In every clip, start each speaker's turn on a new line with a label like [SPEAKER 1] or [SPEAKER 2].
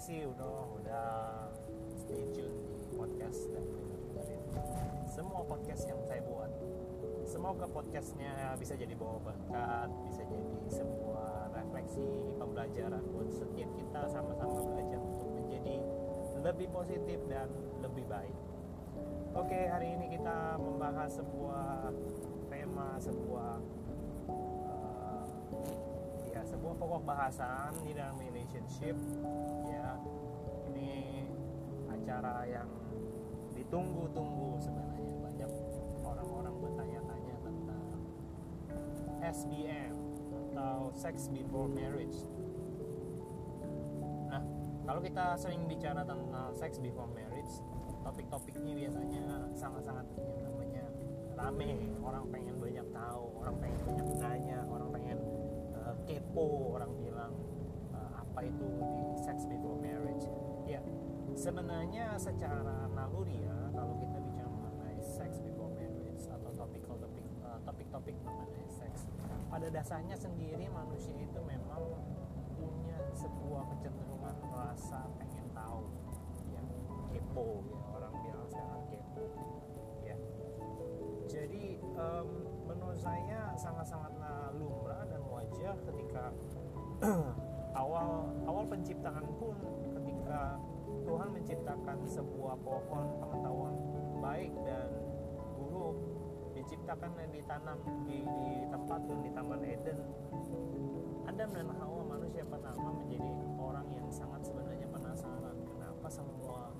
[SPEAKER 1] kasih udah udah stay tune di podcast dan dengerin semua podcast yang saya buat. Semoga podcastnya bisa jadi bawa berkat, bisa jadi sebuah refleksi pembelajaran buat setiap kita sama-sama belajar untuk menjadi lebih positif dan lebih baik. Oke, hari ini kita membahas sebuah tema, sebuah uh, ya sebuah pokok bahasan di dalam relationship. Acara yang ditunggu-tunggu sebenarnya banyak orang-orang bertanya-tanya tentang SBM atau sex before marriage. Nah, kalau kita sering bicara tentang sex before marriage, topik-topiknya biasanya sangat-sangat yang namanya rame orang pengen banyak tahu orang pengen banyak nanya orang pengen uh, kepo orang bilang uh, apa itu di sex before sebenarnya secara naluri ya kalau kita bicara mengenai sex before marriage atau topik-topik uh, topik-topik mengenai seks pada dasarnya sendiri manusia itu memang punya sebuah kecenderungan rasa pengen tahu ya. Kepo ya. Orang bilang sekarang kepo ya. Jadi um, menurut saya sangat-sangat lumrah dan wajar ketika awal awal penciptaan pun ketika Tuhan menciptakan sebuah pohon pengetahuan baik dan buruk diciptakan dan ditanam di, di tempat dan di Taman Eden. Adam dan Hawa manusia pertama menjadi orang yang sangat sebenarnya penasaran kenapa semua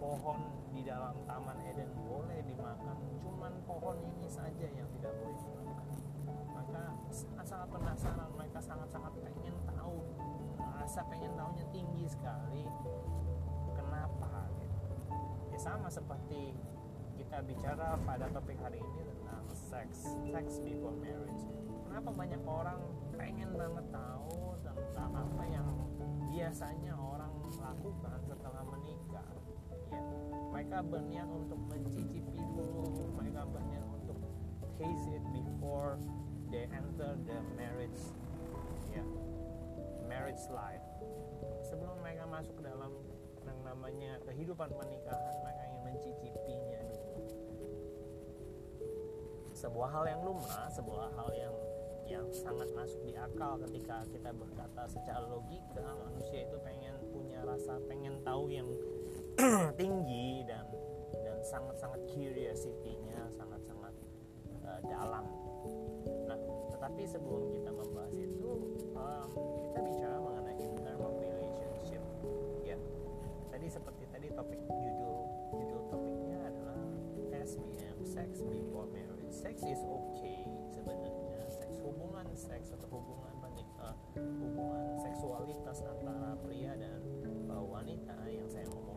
[SPEAKER 1] pohon di dalam Taman Eden boleh dimakan? Cuman pohon ini saja yang tidak boleh dimakan. Maka sangat-sangat penasaran mereka sangat-sangat pengen tahu. Rasa pengen tahunya tinggi sekali sama seperti kita bicara pada topik hari ini tentang seks seks before marriage. Kenapa banyak orang pengen banget tahu tentang apa yang biasanya orang lakukan setelah menikah? Ya mereka berniat untuk mencicipi dulu mereka berniat untuk taste it before they enter the marriage ya marriage life. Sebelum mereka masuk ke dalam yang namanya kehidupan pernikahan mereka ingin mencicipinya dulu sebuah hal yang lumrah sebuah hal yang yang sangat masuk di akal ketika kita berkata secara logika manusia itu pengen punya rasa pengen tahu yang tinggi dan dan sangat-sangat curiosity-nya sangat-sangat uh, dalam. Nah, tetapi sebelum kita membahas itu um, Sex is okay sebenarnya. Seks hubungan seks atau hubungan uh, hubungan seksualitas antara pria dan uh, wanita yang saya ngomongin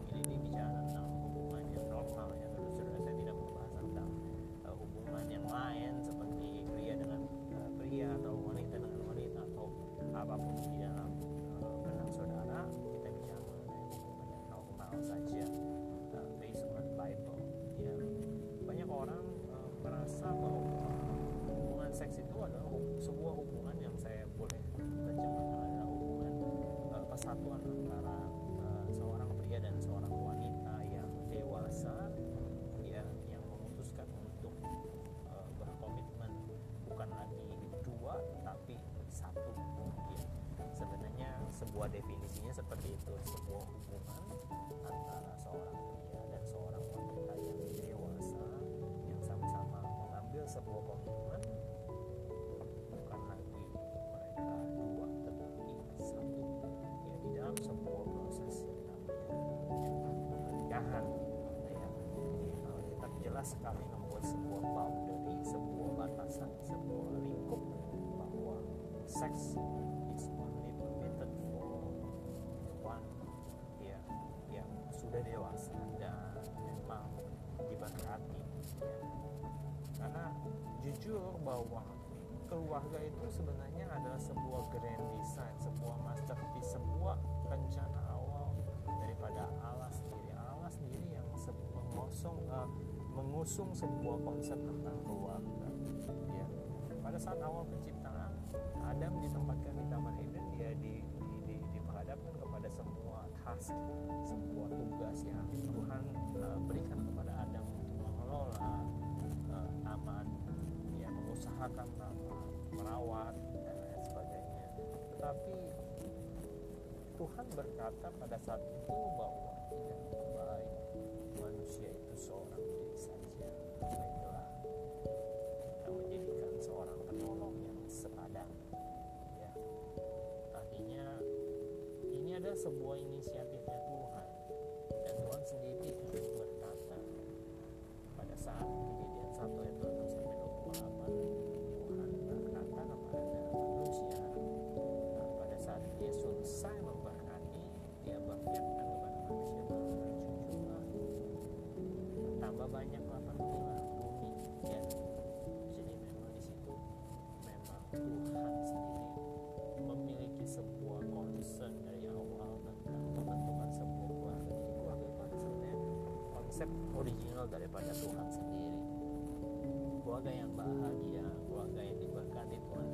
[SPEAKER 1] sebuah hubungan antara seorang pria dan seorang wanita yang dewasa yang sama-sama mengambil sebuah komitmen bukan lagi mereka dua tetapi satu ya di dalam sebuah proses yang namanya pernikahan ya. Alkitab jelas sekali membuat sebuah boundary sebuah batasan sebuah lingkup bahwa seks Iya. karena jujur bahwa keluarga itu sebenarnya adalah sebuah grand design sebuah masterpiece sebuah rencana awal daripada Allah sendiri. Allah sendiri yang mengusung uh, eh, mengusung sebuah konsep tentang keluarga. Ya pada saat awal penciptaan Adam ditempatkan di taman Eden dia di, di, di diperhadapkan kepada semua task sebuah tugas yang Tuhan uh, berikan. mengusahakan merawat dan lain sebagainya. Tetapi Tuhan berkata pada saat itu bahwa tidak baik manusia itu seorang diri saja. Baiklah kita menjadikan seorang penolong yang sepadan ya artinya ini ada sebuah inisiatif yang konsep original daripada Tuhan sendiri. Keluarga yang bahagia keluarga yang diberkati Tuhan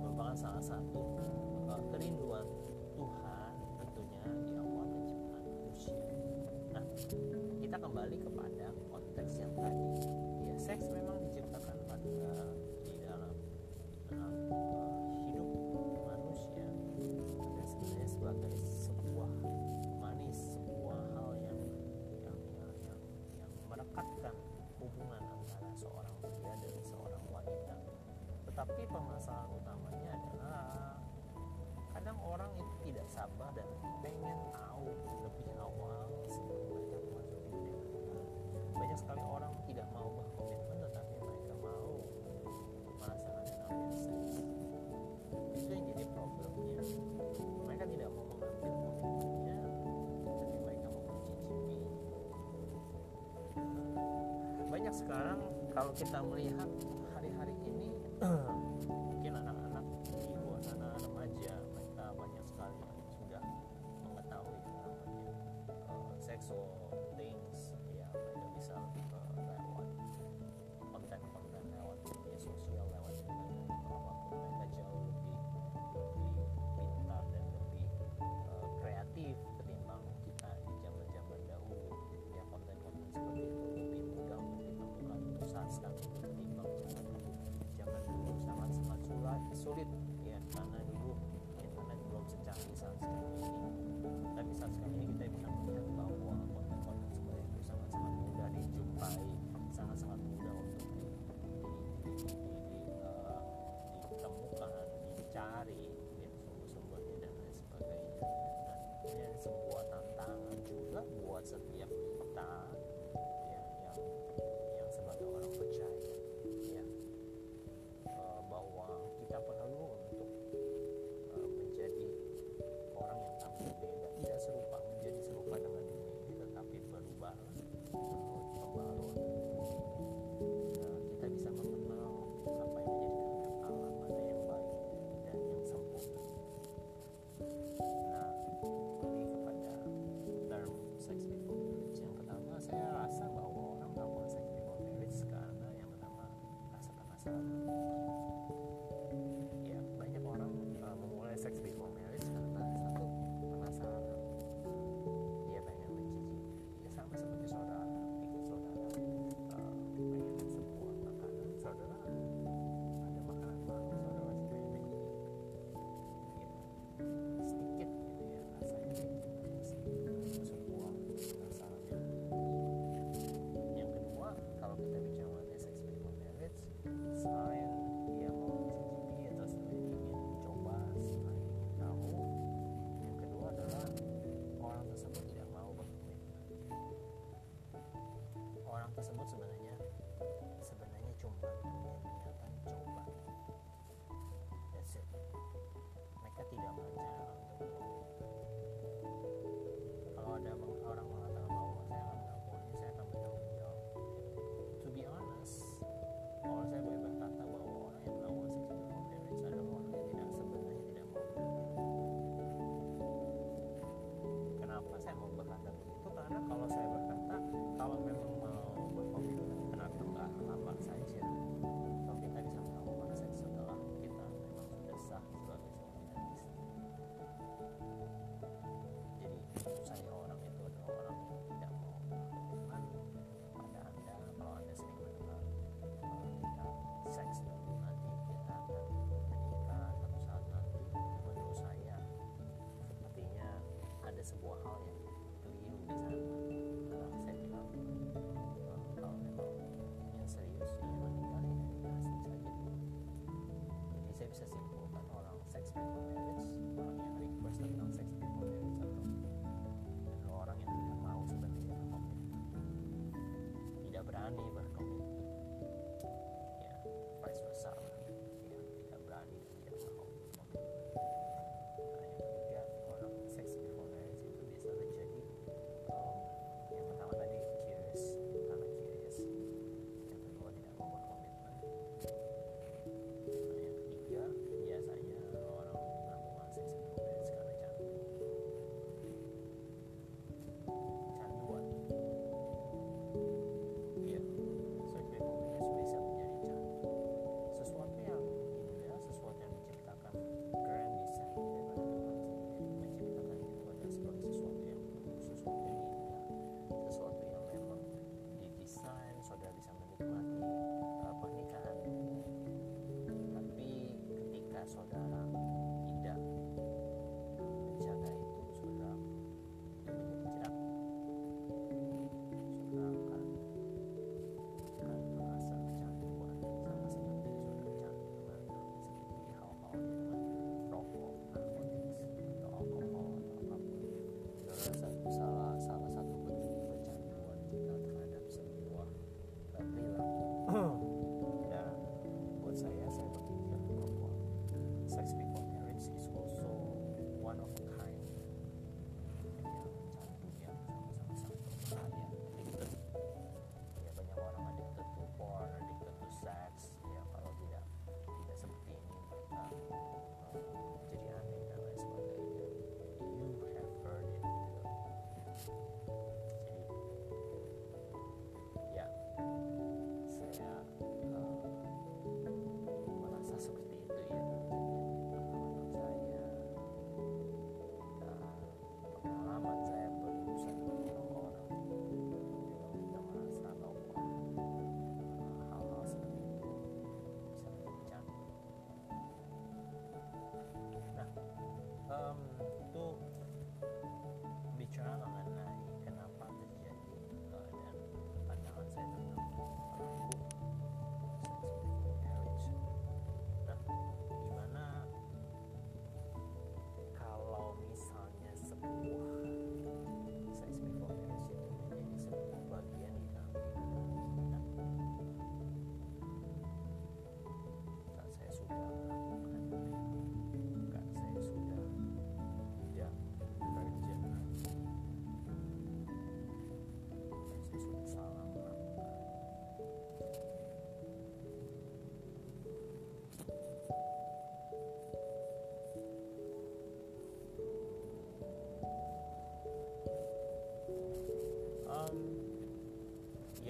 [SPEAKER 1] merupakan salah satu uh, kerinduan Tuhan tentunya di awal penciptaan manusia. Nah kita kembali kepada konteks yang tadi. Ya seks memang diciptakan pada sekarang kalau kita melihat hari-hari ini start TikTok zaman dulu sangat sangat sulit sulit ya karena dulu internet belum secanggih saat sekarang ini tapi saat sekarang ini kita bisa melihat bahwa konten-konten seperti itu sangat sangat mudah dijumpai sangat sangat mudah untuk di, di, di, di, uh, ditemukan dicari sumber-sumbernya dan lain sebagainya dan ini sebuah tantangan juga buat setiap kita ya, yang devil.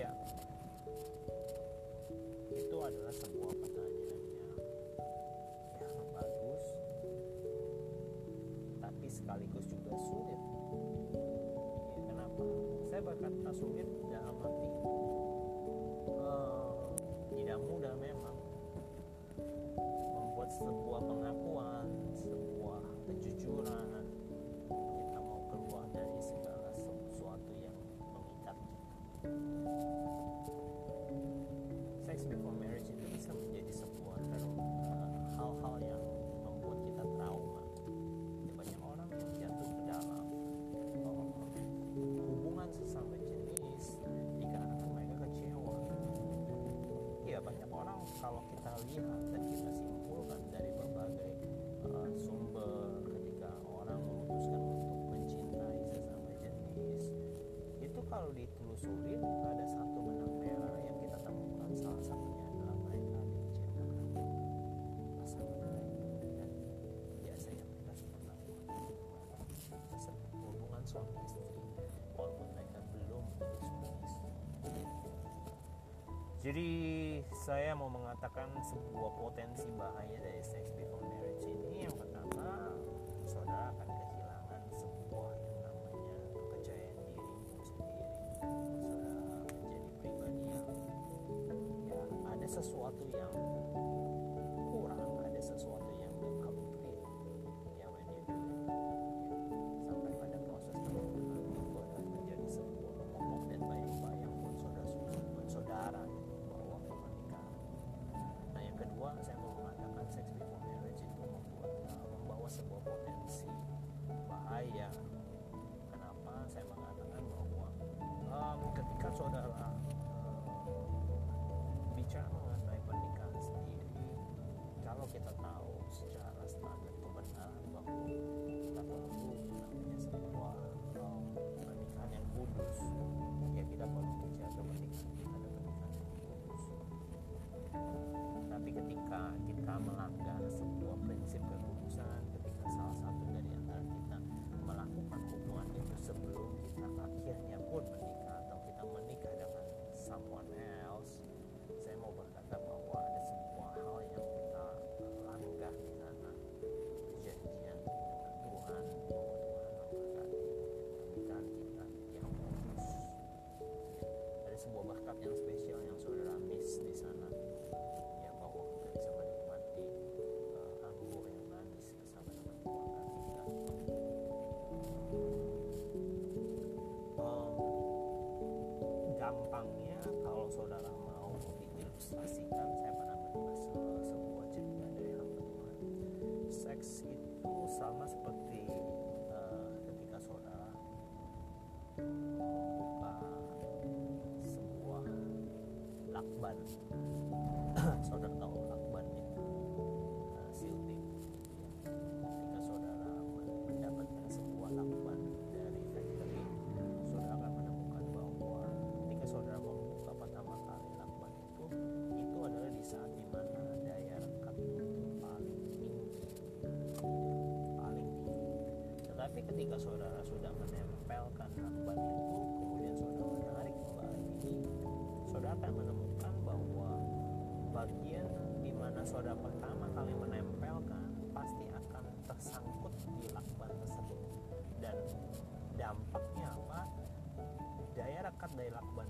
[SPEAKER 1] ya itu adalah sebuah pertanyaan yang yang bagus tapi sekaligus juga sulit. Ya, kenapa? Saya berkata sulit dalam arti uh, tidak mudah memang membuat sebuah pengakuan sebuah kejujuran. banyak orang kalau kita lihat dan kita simpulkan dari berbagai uh, sumber ketika orang memutuskan untuk mencintai sesama jenis itu kalau ditelusuri ada satu benang merah yang kita temukan salah satunya adalah mereka diciptakan pasangan mereka dan biasanya mereka sudah melakukan hubungan hubungan suami istri walaupun mereka belum menjadi suami istri. Jadi saya mau mengatakan sebuah potensi bahaya dari sex before marriage ini. Yang pertama saudara akan kehilangan sebuah Akban saudara tahu Akban ya? Nah, uh, Silting ketika saudara mendapatkan sebuah Akban dari factory saudara akan menemukan bahwa ketika saudara membuka pertama kali Akban itu itu adalah di saat di mana daya rekam itu paling tinggi. Paling tinggi. Tetapi ketika saudara sudah dampaknya apa? Daya rekat dari lakban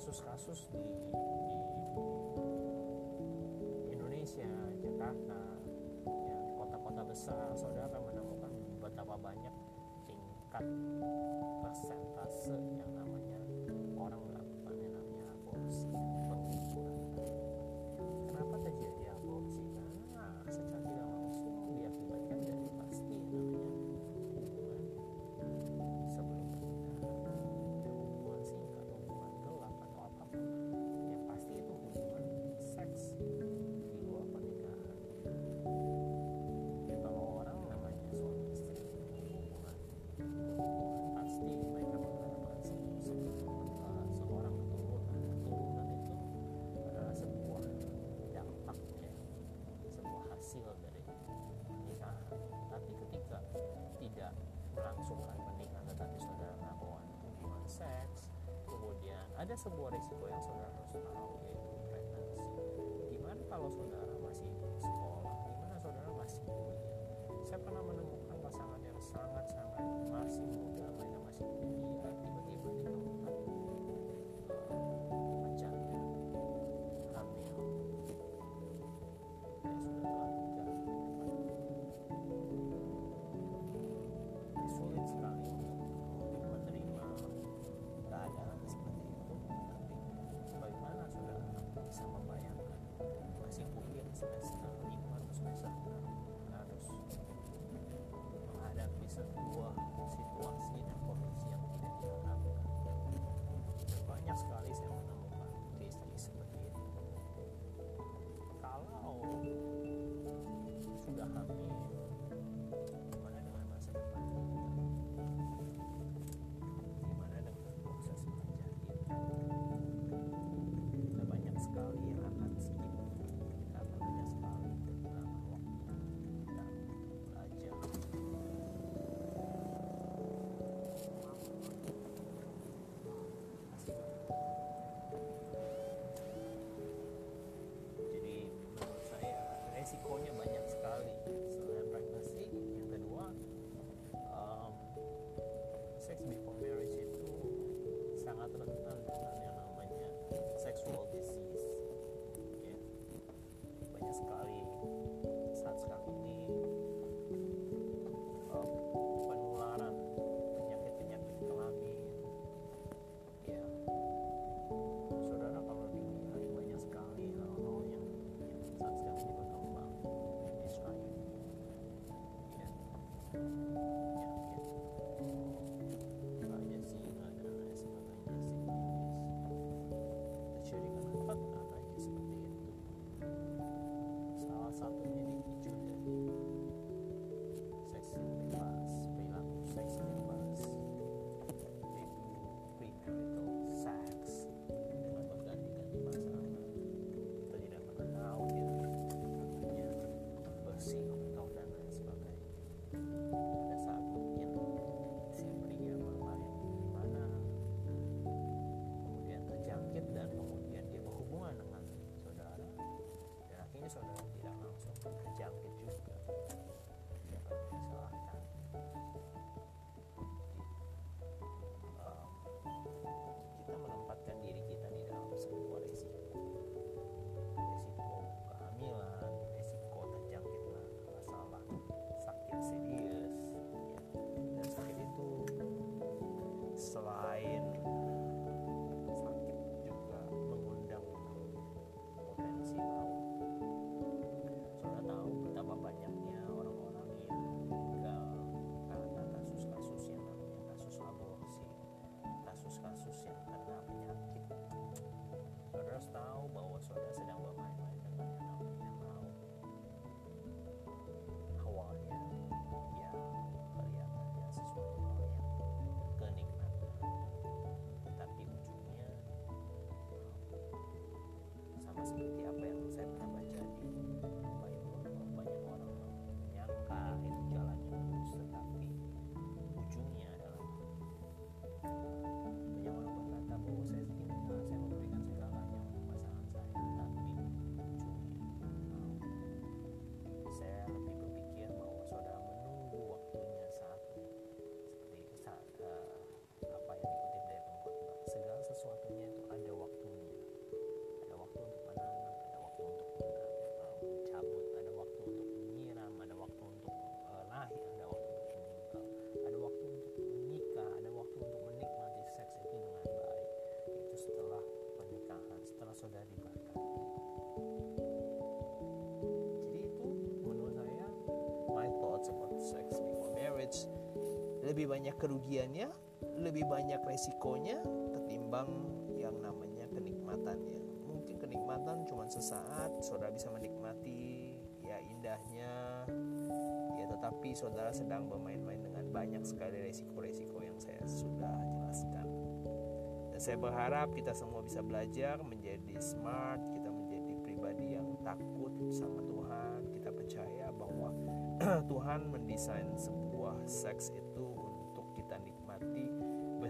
[SPEAKER 1] kasus-kasus di, di Indonesia, Jakarta, ya, kota-kota besar, saudara menemukan betapa banyak tingkat sebuah risiko yang saudara harus tahu yaitu pregnancy. Gimana kalau saudara lebih banyak kerugiannya lebih banyak resikonya ketimbang yang namanya kenikmatannya. Mungkin kenikmatan cuma sesaat saudara bisa menikmati ya indahnya. Ya tetapi saudara sedang bermain-main dengan banyak sekali resiko-resiko yang saya sudah jelaskan. Dan saya berharap kita semua bisa belajar menjadi smart kita menjadi pribadi yang takut sama Tuhan. Kita percaya bahwa Tuhan mendesain sebuah seks itu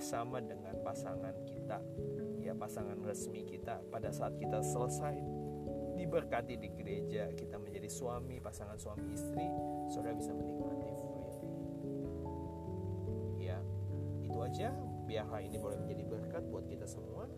[SPEAKER 1] bersama dengan pasangan kita. Ya pasangan resmi kita. Pada saat kita selesai diberkati di gereja kita menjadi suami pasangan suami istri saudara bisa menikmati ya itu aja. Biarlah ini boleh menjadi berkat buat kita semua